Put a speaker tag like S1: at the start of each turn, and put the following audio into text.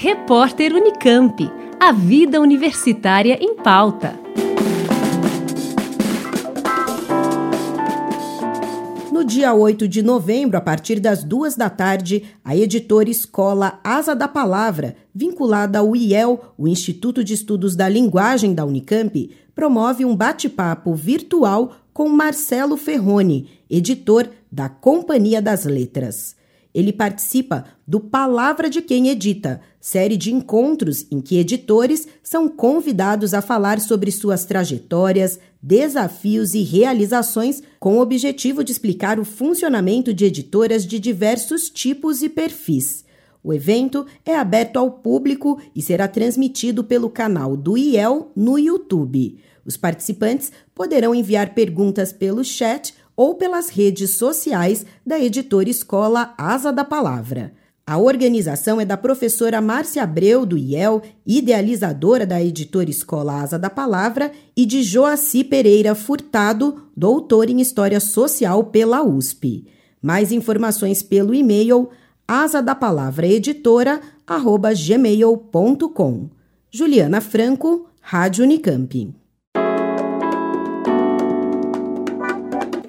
S1: Repórter Unicamp. A vida universitária em pauta.
S2: No dia 8 de novembro, a partir das duas da tarde, a editora Escola Asa da Palavra, vinculada ao IEL, o Instituto de Estudos da Linguagem da Unicamp, promove um bate-papo virtual com Marcelo Ferroni, editor da Companhia das Letras. Ele participa do Palavra de Quem Edita, série de encontros em que editores são convidados a falar sobre suas trajetórias, desafios e realizações, com o objetivo de explicar o funcionamento de editoras de diversos tipos e perfis. O evento é aberto ao público e será transmitido pelo canal do IEL no YouTube. Os participantes poderão enviar perguntas pelo chat ou pelas redes sociais da editora Escola Asa da Palavra. A organização é da professora Márcia Abreu, do IEL, idealizadora da editora Escola Asa da Palavra, e de Joaci Pereira Furtado, doutor em História Social pela USP. Mais informações pelo e-mail asadapalavraeditora.gmail.com. Juliana Franco, Rádio Unicamp.